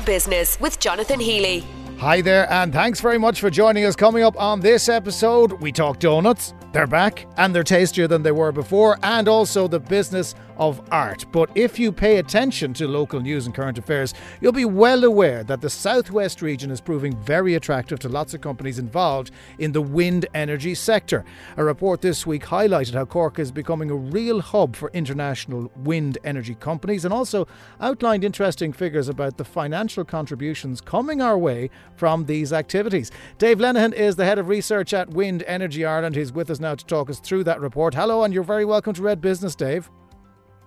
Business with Jonathan Healy. Hi there, and thanks very much for joining us. Coming up on this episode, we talk donuts. They're back and they're tastier than they were before, and also the business of art. But if you pay attention to local news and current affairs, you'll be well aware that the southwest region is proving very attractive to lots of companies involved in the wind energy sector. A report this week highlighted how Cork is becoming a real hub for international wind energy companies and also outlined interesting figures about the financial contributions coming our way from these activities. Dave Lenihan is the head of research at Wind Energy Ireland. He's with us now to talk us through that report. Hello, and you're very welcome to Red Business, Dave.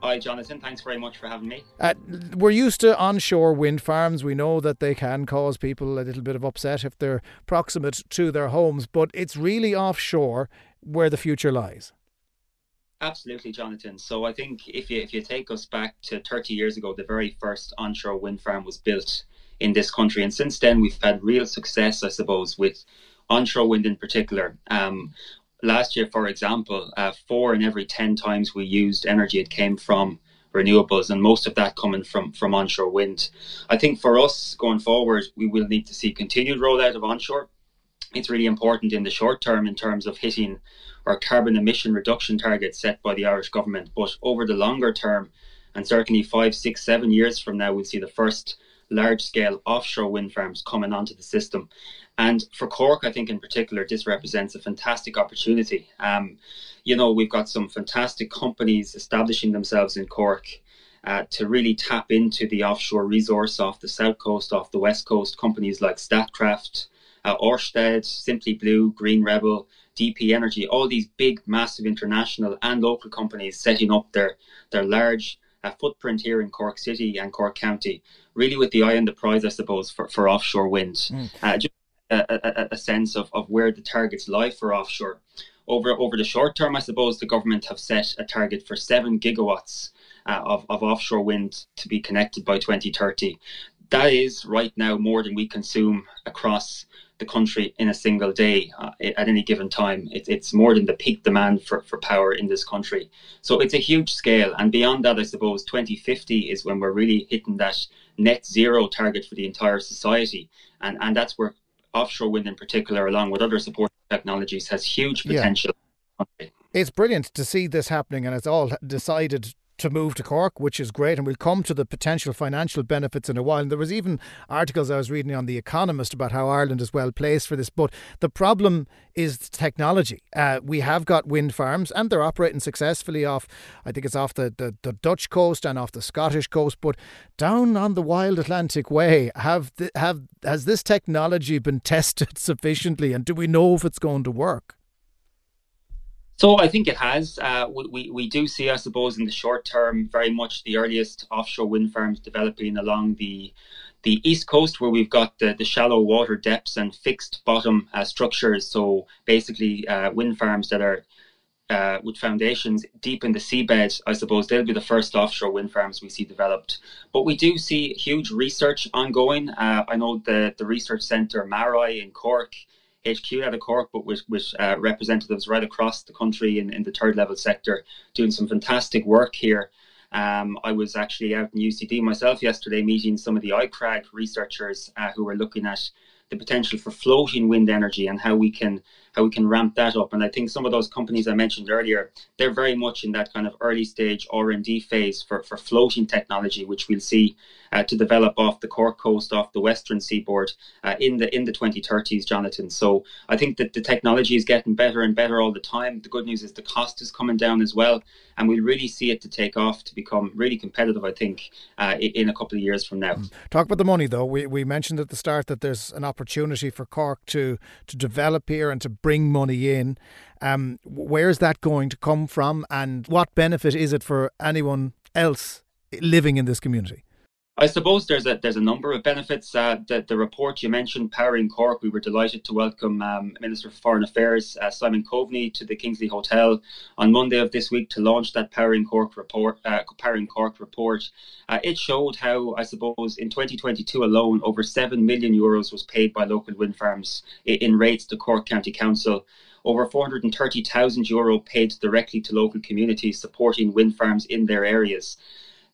Hi, Jonathan. Thanks very much for having me. Uh, we're used to onshore wind farms. We know that they can cause people a little bit of upset if they're proximate to their homes, but it's really offshore where the future lies. Absolutely, Jonathan. So I think if you if you take us back to 30 years ago, the very first onshore wind farm was built in this country, and since then we've had real success, I suppose, with onshore wind in particular. Um, last year, for example, uh, four in every 10 times we used energy, it came from renewables, and most of that coming from, from onshore wind. I think for us going forward, we will need to see continued rollout of onshore. It's really important in the short term in terms of hitting our carbon emission reduction targets set by the Irish government. But over the longer term, and certainly five, six, seven years from now, we'll see the first large scale offshore wind farms coming onto the system. And for Cork, I think in particular, this represents a fantastic opportunity. Um, you know, we've got some fantastic companies establishing themselves in Cork. Uh, to really tap into the offshore resource off the south coast, off the west coast, companies like Statkraft, uh, Ørsted, Simply Blue, Green Rebel, DP Energy, all these big, massive international and local companies setting up their, their large uh, footprint here in Cork City and Cork County, really with the eye on the prize, I suppose, for, for offshore wind. Mm. Uh, just a, a, a sense of, of where the targets lie for offshore. Over over the short term, I suppose the government have set a target for seven gigawatts uh, of, of offshore wind to be connected by 2030. That is right now more than we consume across the country in a single day uh, at any given time. It, it's more than the peak demand for, for power in this country. So it's a huge scale. And beyond that, I suppose 2050 is when we're really hitting that net zero target for the entire society. And, and that's where offshore wind in particular, along with other support technologies, has huge potential. Yeah. It's brilliant to see this happening, and it's all decided to move to Cork, which is great, and we'll come to the potential financial benefits in a while. And there was even articles I was reading on The Economist about how Ireland is well placed for this. But the problem is the technology. Uh, we have got wind farms, and they're operating successfully off. I think it's off the, the, the Dutch coast and off the Scottish coast, but down on the wild Atlantic way, have have has this technology been tested sufficiently, and do we know if it's going to work? So I think it has. Uh, we, we do see, I suppose, in the short term, very much the earliest offshore wind farms developing along the the east coast, where we've got the, the shallow water depths and fixed bottom uh, structures. So basically, uh, wind farms that are uh, with foundations deep in the seabed, I suppose they'll be the first offshore wind farms we see developed. But we do see huge research ongoing. Uh, I know the the research centre MaREI in Cork HQ out of Cork, but with, with uh, representatives right across the country in, in the third level sector doing some fantastic work here. Um, I was actually out in UCD myself yesterday meeting some of the ICRAG researchers uh, who were looking at the potential for floating wind energy and how we can how we can ramp that up. And I think some of those companies I mentioned earlier, they're very much in that kind of early stage R and D phase for, for floating technology, which we'll see uh, to develop off the Cork coast, off the western seaboard uh, in the in the 2030s, Jonathan. So I think that the technology is getting better and better all the time. The good news is the cost is coming down as well, and we'll really see it to take off to become really competitive. I think uh, in a couple of years from now. Mm. Talk about the money though. We we mentioned at the start that there's an opportunity for Cork to to develop here and to bring money in. Um, where's that going to come from, and what benefit is it for anyone else living in this community? I suppose there's a there's a number of benefits. Uh, the, the report you mentioned, Powering Cork, we were delighted to welcome um, Minister for Foreign Affairs uh, Simon Coveney to the Kingsley Hotel on Monday of this week to launch that Powering Cork report. Uh, Powering Cork report. Uh, it showed how I suppose in 2022 alone, over seven million euros was paid by local wind farms in, in rates to Cork County Council over 430,000 euro paid directly to local communities supporting wind farms in their areas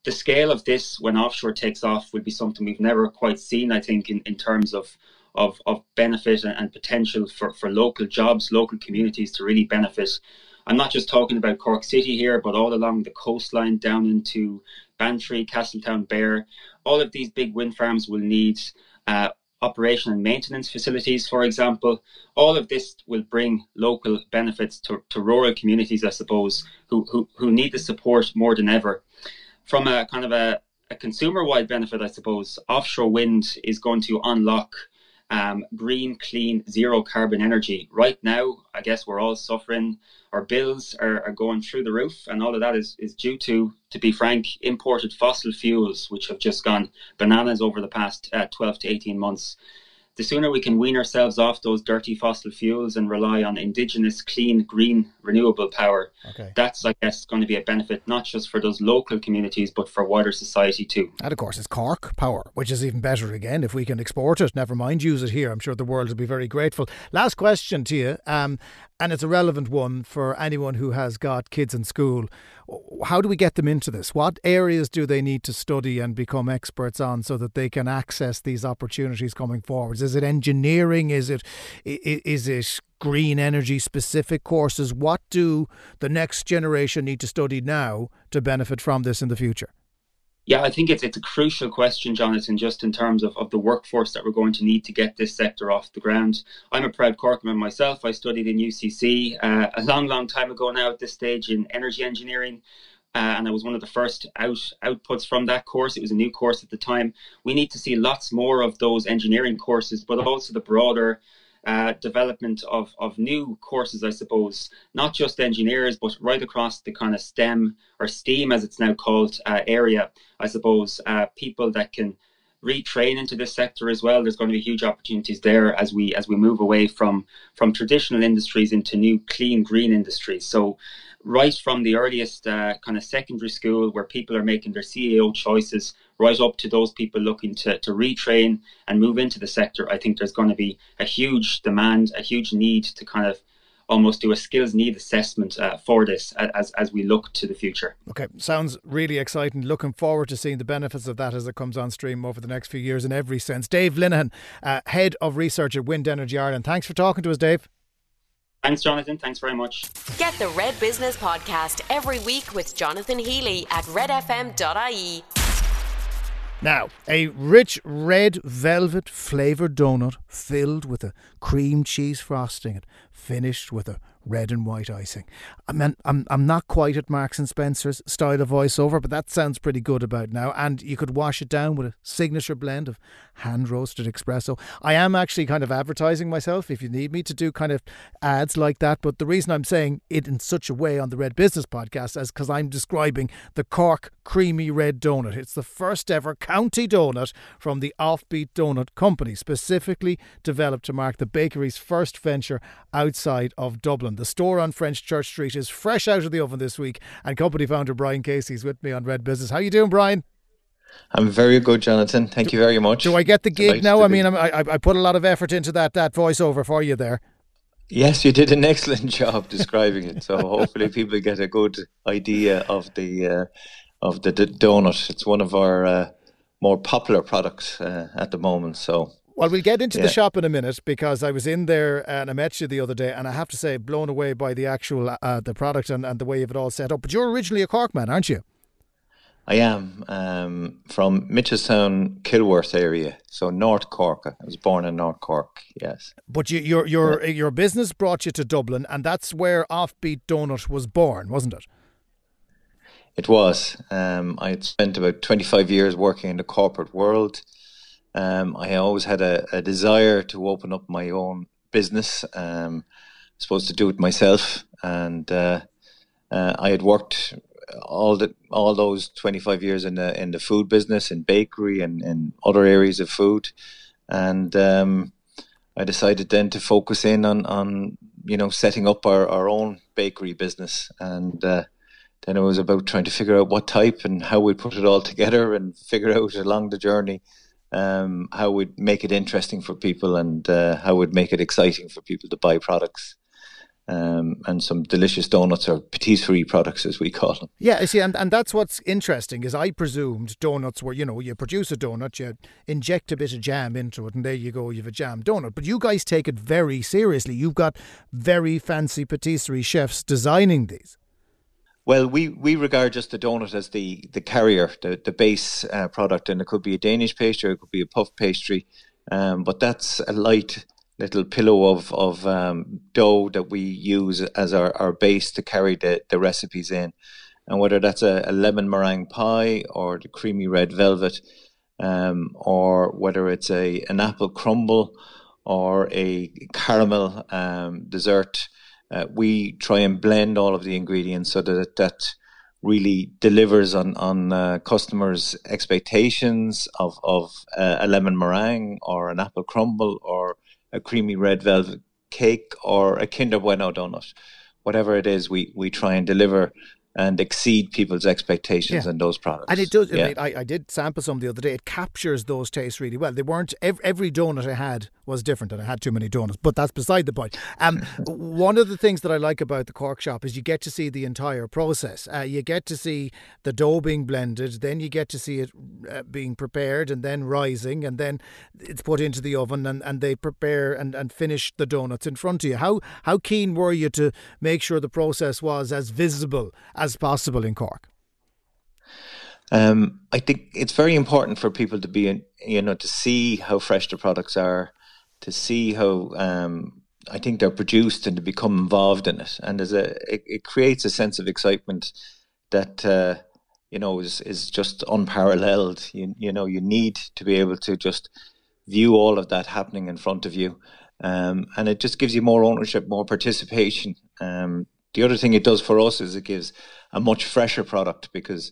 the scale of this when offshore takes off would be something we've never quite seen, I think, in, in terms of, of, of benefit and, potential for, for local jobs, local communities to really benefit. I'm not just talking about Cork City here, but all along the coastline down into Bantry, Castletownbere. All of these big wind farms will need uh, operation and maintenance facilities, for example. All of this will bring local benefits to, to rural communities, I suppose, who, who, who need the support more than ever. From a kind of a, a consumer wide benefit, I suppose, offshore wind is going to unlock um, green, clean, zero carbon energy. Right now, I guess we're all suffering. Our bills are, are going through the roof, and all of that is, is due to, to be frank, imported fossil fuels, which have just gone bananas over the past uh, 12 to 18 months the sooner we can wean ourselves off those dirty fossil fuels and rely on indigenous, clean, green, renewable power, okay. that's, I guess, going to be a benefit not just for those local communities, but for wider society too. And of course, it's Cork power, which is even better again. If we can export it, never mind use it here, I'm sure the world will be very grateful. Last question to you, um, and it's a relevant one for anyone who has got kids in school. How do we get them into this? What areas do they need to study and become experts on so that they can access these opportunities coming forwards? Is it engineering? Is it is it green energy specific courses? What do the next generation need to study now to benefit from this in the future? Yeah, I think it's it's a crucial question, Jonathan, just in terms of, of the workforce that we're going to need to get this sector off the ground. I'm a proud Corkman myself. I studied in UCC uh, a long, long time ago now at this stage in energy engineering. Uh, and I was one of the first out outputs from that course. It was a new course at the time. We need to see lots more of those engineering courses, but also the broader uh, development of, of new courses, I suppose, not just engineers, but right across the kind of STEM or STEAM, as it's now called, uh, area. I suppose uh, people that can retrain into this sector as well. There's going to be huge opportunities there as we as we move away from from traditional industries into new clean green industries. So right from the earliest uh, kind of secondary school where people are making their CAO choices, right up to those people looking to, to retrain and move into the sector, I think there's going to be a huge demand, a huge need to kind of almost do a skills need assessment uh, for this as, as we look to the future. Okay, sounds really exciting. Looking forward to seeing the benefits of that as it comes on stream over the next few years in every sense. Dave Linehan, uh, Head of Research at Wind Energy Ireland. Thanks for talking to us, Dave. Thanks, Jonathan. Thanks very much. Get the Red Business Podcast every week with Jonathan Healy at redfm.ie. Now, a rich red velvet flavoured donut filled with a cream cheese frosting and finished with a red and white icing. I mean, I'm I'm not quite at Marks and Spencer's style of voiceover, but that sounds pretty good about now. And you could wash it down with a signature blend of hand roasted espresso. I am actually kind of advertising myself if you need me to do kind of ads like that. But the reason I'm saying it in such a way on the Red Business podcast is because I'm describing the Cork Creamy Red Donut. It's the first ever county donut from the Offbeat Donut Company, specifically developed to mark the bakery's first venture outside of Dublin. The store on French Church Street is fresh out of the oven this week, and company founder Brian Casey's with me on Red Business. How you doing, Brian? I'm very good, Jonathan. Thank do, you very much. Do I get the gig now? I mean, I, I put a lot of effort into that that voiceover for you there. Yes, you did an excellent job describing it. So hopefully people get a good idea of the uh, of the, the, donut. It's one of our uh, more popular products uh, at the moment. So well, we'll get into yeah. the shop in a minute because I was in there and I met you the other day, and I have to say, blown away by the actual uh, the product and, and the way you've it all set up. But you're originally a Cork man, aren't you? I am um, from Mitchelstown, Kilworth area, so North Cork. I was born in North Cork. Yes, but you, your your yeah. your business brought you to Dublin, and that's where Offbeat Donut was born, wasn't it? It was. Um, I had spent about twenty five years working in the corporate world. Um, I always had a, a, desire to open up my own business. Um, supposed to do it myself, and uh, uh, I had worked all the all those twenty five years in the in the food business, in bakery, and in other areas of food, and um, I decided then to focus in on on you know setting up our, our own bakery business, and uh, then it was about trying to figure out what type and how we put it all together, and figure out along the journey um, how we'd make it interesting for people and uh, how we'd make it exciting for people to buy products. um, and some delicious donuts or patisserie products, as we call them. Yeah, I see, and, and that's what's interesting is I presumed donuts were, you know, you produce a donut, you inject a bit of jam into it, and there you go, you have a jam donut. But you guys take it very seriously. You've got very fancy patisserie chefs designing these. Well, we, we regard just the donut as the, the carrier, the, the base uh, product, and it could be a Danish pastry, it could be a puff pastry, um, but that's a light little pillow of of um, dough that we use as our, our base to carry the, the recipes in. And whether that's a, a lemon meringue pie or the creamy red velvet, um, or whether it's a an apple crumble or a caramel um, dessert, uh, we try and blend all of the ingredients so that that really delivers on on uh, customers' expectations of of uh, a lemon meringue or an apple crumble or a creamy red velvet cake or a Kinder Bueno donut. Whatever it is, we, we try and deliver and exceed people's expectations yeah. in those products. And it does. Yeah. I, I did sample some the other day. It captures those tastes really well. They weren't every, every donut I had was different, and I had too many donuts. But that's beside the point. Um, one of the things that I like about the Cork shop is you get to see the entire process. Uh, you get to see the dough being blended, then you get to see it uh, being prepared, and then rising, and then it's put into the oven, and, and they prepare and, and finish the donuts in front of you. How how keen were you to make sure the process was as visible as possible in Cork? Um, I think it's very important for people to be, in, you know, to see how fresh the products are, to see how um, I think they're produced and to become involved in it. And there's a, it, it creates a sense of excitement that uh, you know is is just unparalleled. You you know you need to be able to just view all of that happening in front of you, um, and it just gives you more ownership, more participation. Um, the other thing it does for us is it gives a much fresher product because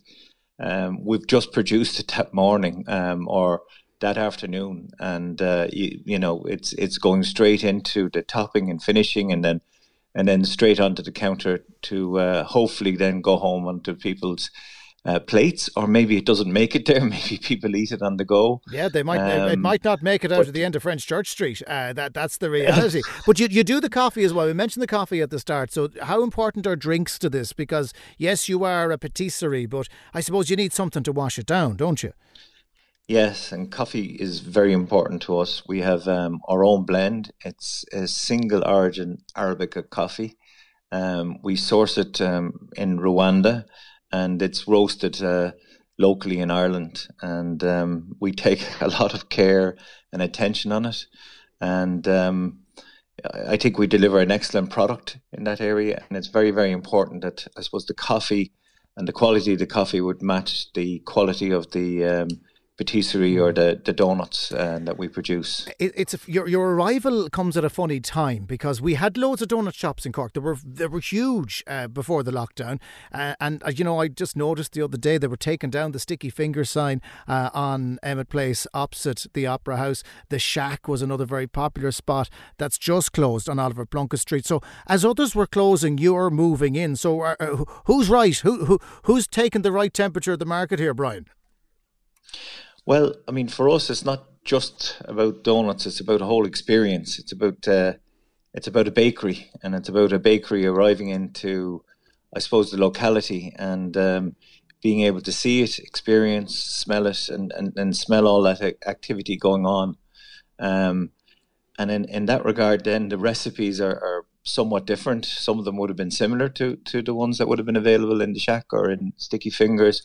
um, we've just produced it that morning um, or that afternoon, and uh, you, you, know it's it's going straight into the topping and finishing, and then and then straight onto the counter to uh, hopefully then go home onto people's uh, plates, or maybe it doesn't make it there. Maybe people eat it on the go. Yeah, they might. Um, it might not make it out at the end of French Church Street. Uh, that that's the reality. but you you do the coffee as well. We mentioned the coffee at the start. So how important are drinks to this? Because yes, you are a patisserie, but I suppose you need something to wash it down, don't you? Yes, and coffee is very important to us. We have um, our own blend. It's a single origin Arabica coffee. Um, we source it um, in Rwanda and it's roasted uh, locally in Ireland. And um, we take a lot of care and attention on it. And um, I think we deliver an excellent product in that area. And it's very, very important that I suppose the coffee and the quality of the coffee would match the quality of the um, patisserie or the, the donuts uh, that we produce. It, it's a, your your arrival comes at a funny time because we had loads of donut shops in Cork. They were they were huge uh, before the lockdown, uh, and uh, you know I just noticed the other day they were taking down the sticky finger sign uh, on Emmet Place opposite the Opera House. The Shack was another very popular spot that's just closed on Oliver Plunkett Street. So as others were closing, you're moving in. So uh, who's right? Who who who's taking the right temperature of the market here, Brian? Well, I mean, for us, it's not just about donuts. It's about a whole experience. It's about uh, it's about a bakery, and it's about a bakery arriving into, I suppose, the locality and um, being able to see it, experience, smell it, and and, and smell all that activity going on. Um, and in, in that regard, then the recipes are, are somewhat different. Some of them would have been similar to to the ones that would have been available in the shack or in Sticky Fingers.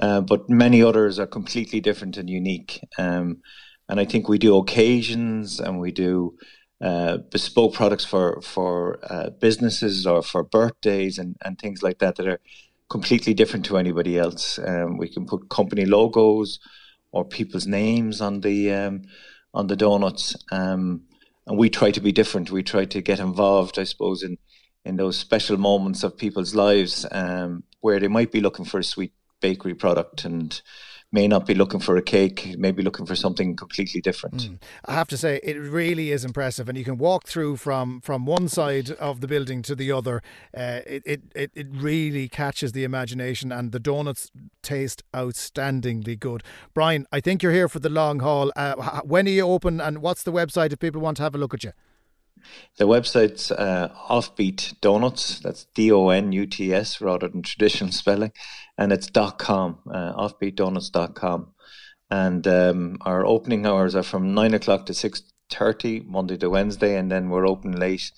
Uh, but many others are completely different and unique. Um, and I think we do occasions and we do uh, bespoke products for for uh, businesses or for birthdays and, and things like that that are completely different to anybody else. Um, we can put company logos or people's names on the um, on the donuts, um, and we try to be different. We try to get involved, I suppose, in in those special moments of people's lives um, where they might be looking for a sweet bakery product and may not be looking for a cake, may be looking for something completely different. Mm. I have to say, it really is impressive, and you can walk through from from one side of the building to the other. Uh, it, it it really catches the imagination, and the donuts taste outstandingly good. Brian, I think you're here for the long haul. Uh, when are you open, and what's the website if people want to have a look at you? The website's uh, Offbeat Donuts. That's D O N U T S rather than traditional spelling, and it's dot .com. Uh, offbeatdonuts.com, and um, our opening hours are from nine o'clock to six thirty Monday to Wednesday, and then we're open late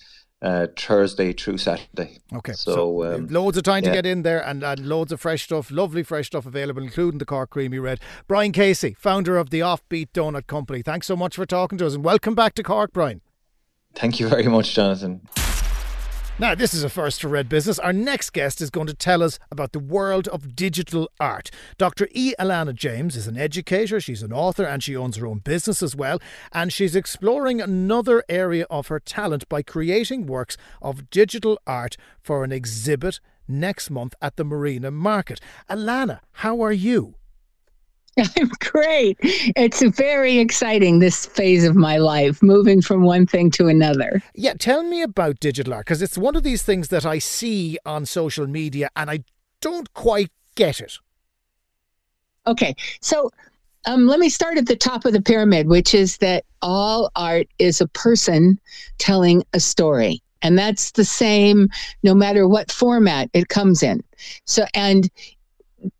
uh, Thursday through Saturday. Okay, so, so um, loads of time yeah. to get in there and, and loads of fresh stuff, lovely fresh stuff available, including the Cork Creamy Red. Brian Casey, founder of the Offbeat Donut Company. Thanks so much for talking to us and welcome back to Cork, Brian. Thank you very much, Jonathan. Now, this is a first for Red Business. Our next guest is going to tell us about the world of digital art. Dr. E. Alana James is an educator, she's an author, and she owns her own business as well. And she's exploring another area of her talent by creating works of digital art for an exhibit next month at the Marina Market. Alana, how are you? I'm great. It's very exciting, this phase of my life, moving from one thing to another. Yeah, tell me about digital art, because it's one of these things that I see on social media and I don't quite get it. Okay, so um, let me start at the top of the pyramid, which is that all art is a person telling a story. And that's the same no matter what format it comes in. So, and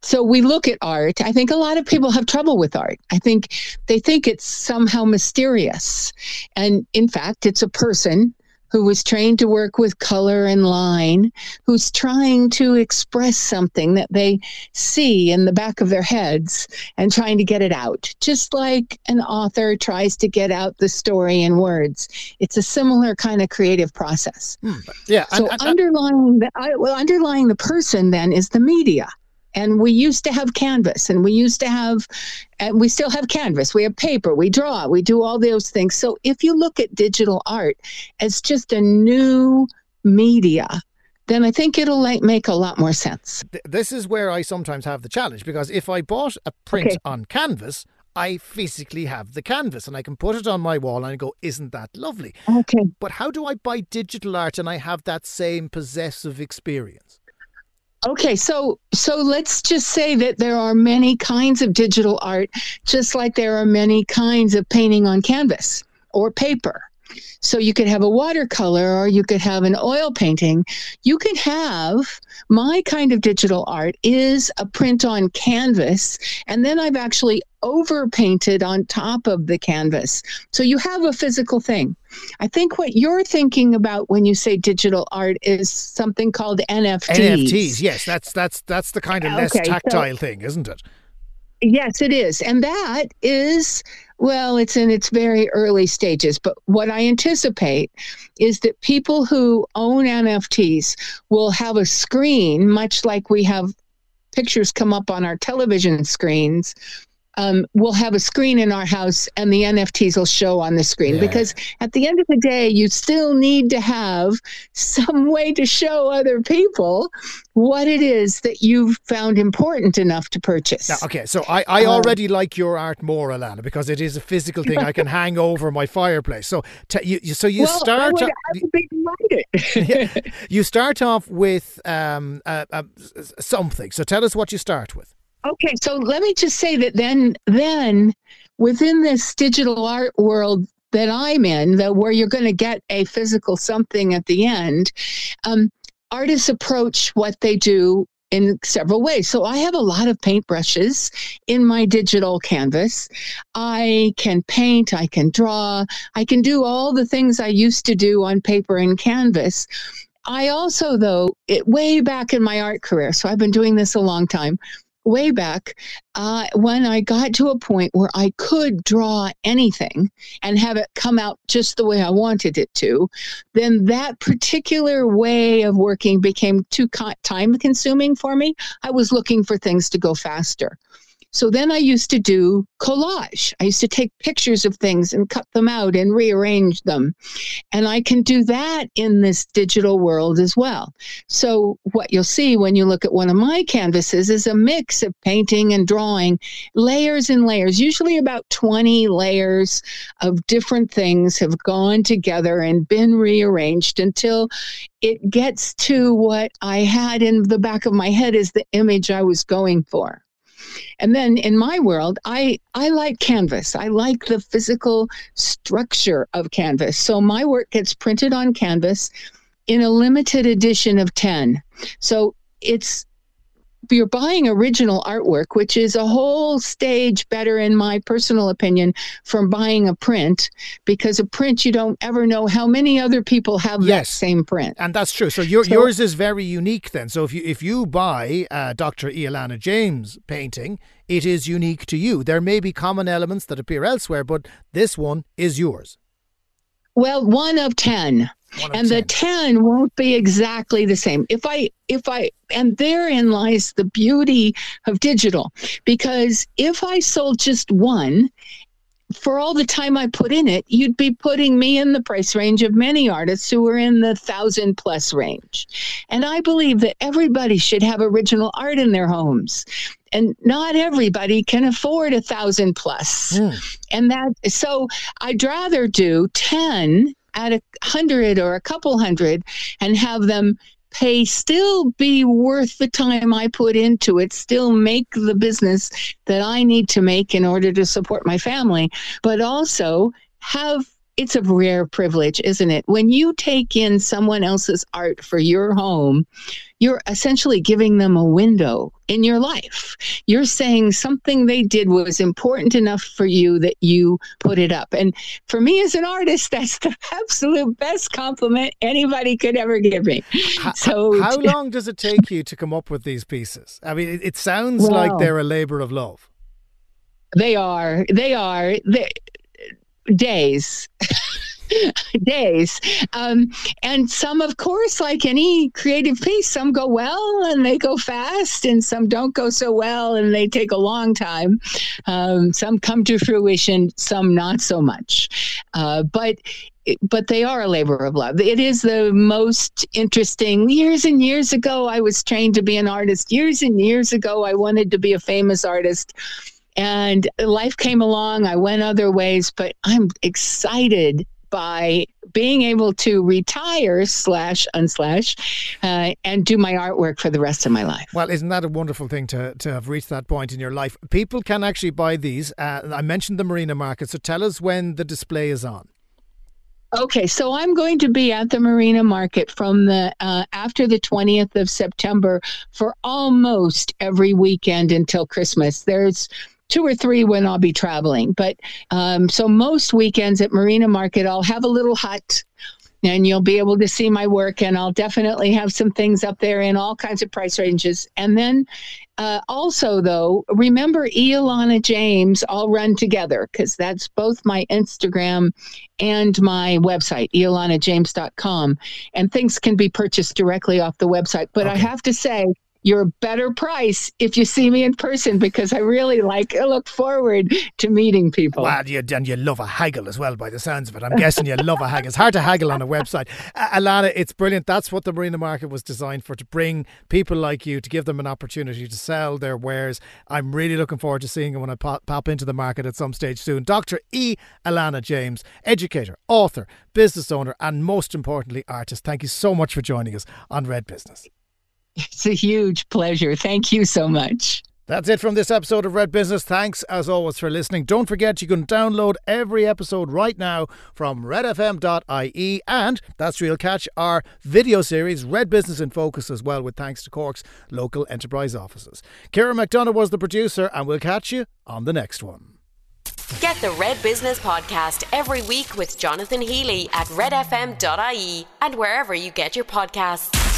so we look at art. I think a lot of people have trouble with art. I think they think it's somehow mysterious. And in fact, it's a person who was trained to work with color and line, who's trying to express something that they see in the back of their heads and trying to get it out, just like an author tries to get out the story in words. It's a similar kind of creative process. Hmm. Yeah. So and, and, underlying the well, underlying the person then is the media and we used to have canvas and we used to have and we still have canvas we have paper we draw we do all those things so if you look at digital art as just a new media then I think it'll like make a lot more sense. This is where I sometimes have the challenge because if I bought a print okay. on canvas, I physically have the canvas and I can put it on my wall and I go, isn't that lovely? Okay. But how do I buy digital art and I have that same possessive experience? Okay, so so let's just say that there are many kinds of digital art, just like there are many kinds of painting on canvas or paper. So you could have a watercolor or you could have an oil painting. You can have my kind of digital art is a print on canvas, and then I've actually overpainted on top of the canvas. So you have a physical thing. I think what you're thinking about when you say digital art is something called NFTs. NFTs, yes, that's that's that's the kind of less okay, tactile so, thing, isn't it? Yes, it is. And that is, well, it's in its very early stages. But what I anticipate is that people who own NFTs will have a screen, much like we have pictures come up on our television screens um, we'll have a screen in our house and the NFTs will show on the screen yeah. because at the end of the day, you still need to have some way to show other people what it is that you've found important enough to purchase. Now, okay, so I, I um, already like your art more, Alana, because it is a physical thing I can hang over my fireplace. So, t- you, so you well, start. I would, I would yeah, you start off with um, uh, uh, something. So tell us what you start with. Okay, so let me just say that then then within this digital art world that I'm in, that where you're going to get a physical something at the end, um, artists approach what they do in several ways. So I have a lot of paintbrushes in my digital canvas. I can paint, I can draw, I can do all the things I used to do on paper and canvas. I also, though, it way back in my art career, so I've been doing this a long time way back uh, when I got to a point where I could draw anything and have it come out just the way I wanted it to, then that particular way of working became too time consuming for me. I was looking for things to go faster. So then I used to do collage. I used to take pictures of things and cut them out and rearrange them. And I can do that in this digital world as well. So what you'll see when you look at one of my canvases is a mix of painting and drawing, layers and layers, usually about 20 layers of different things have gone together and been rearranged until it gets to what I had in the back of my head is the image I was going for. And then in my world, I I like canvas. I like the physical structure of canvas. So my work gets printed on canvas in a limited edition of 10. So it's you're buying original artwork, which is a whole stage better, in my personal opinion, from buying a print, because a print you don't ever know how many other people have yes. that same print. And that's true. So, your, so yours is very unique then. So if you if you buy uh, Dr. Ealana James painting, it is unique to you. There may be common elements that appear elsewhere, but this one is yours. Well, one of ten. And 10. the 10 won't be exactly the same. If i if i and therein lies the beauty of digital. Because if i sold just one for all the time I put in it, you'd be putting me in the price range of many artists who are in the thousand plus range. And I believe that everybody should have original art in their homes. And not everybody can afford a thousand plus. Mm. And that, so I'd rather do 10 at a hundred or a couple hundred and have them pay still be worth the time I put into it, still make the business that I need to make in order to support my family, but also have it's a rare privilege, isn't it? When you take in someone else's art for your home, you're essentially giving them a window in your life. You're saying something they did was important enough for you that you put it up. And for me as an artist, that's the absolute best compliment anybody could ever give me. So, how long does it take you to come up with these pieces? I mean, it, it sounds well, like they're a labor of love. They are. They are. They, days. days. Um, and some, of course, like any creative piece, some go well and they go fast, and some don't go so well and they take a long time. Um, some come to fruition, some not so much. Uh, but but they are a labor of love. It is the most interesting. Years and years ago, I was trained to be an artist. Years and years ago, I wanted to be a famous artist. And life came along. I went other ways, but I'm excited by being able to retire slash unslash uh, and do my artwork for the rest of my life. Well, isn't that a wonderful thing to, to have reached that point in your life? People can actually buy these. Uh, I mentioned the Marina Market, so tell us when the display is on. Okay, so I'm going to be at the Marina Market from the uh, after the 20th of September for almost every weekend until Christmas. There's two or three when I'll be traveling. But um, so most weekends at Marina Market, I'll have a little hut and you'll be able to see my work and i'll definitely have some things up there in all kinds of price ranges and then uh, also though remember Ealana James all run together because that's both my instagram and my website ealanajames.com and things can be purchased directly off the website but okay. i have to say you're a better price if you see me in person because I really like I look forward to meeting people. Well, you, and you love a haggle as well, by the sounds of it. I'm guessing you love a haggle. It's hard to haggle on a website. Uh, Alana, it's brilliant. That's what the Marina Market was designed for to bring people like you to give them an opportunity to sell their wares. I'm really looking forward to seeing you when I pop, pop into the market at some stage soon. Dr. E. Alana James, educator, author, business owner, and most importantly, artist. Thank you so much for joining us on Red Business. It's a huge pleasure. Thank you so much. That's it from this episode of Red Business. Thanks as always for listening. Don't forget you can download every episode right now from redfm.ie and that's where you'll catch our video series Red Business in Focus as well with thanks to Cork's local enterprise offices. Kira McDonough was the producer and we'll catch you on the next one. Get the Red Business podcast every week with Jonathan Healy at redfm.ie and wherever you get your podcasts.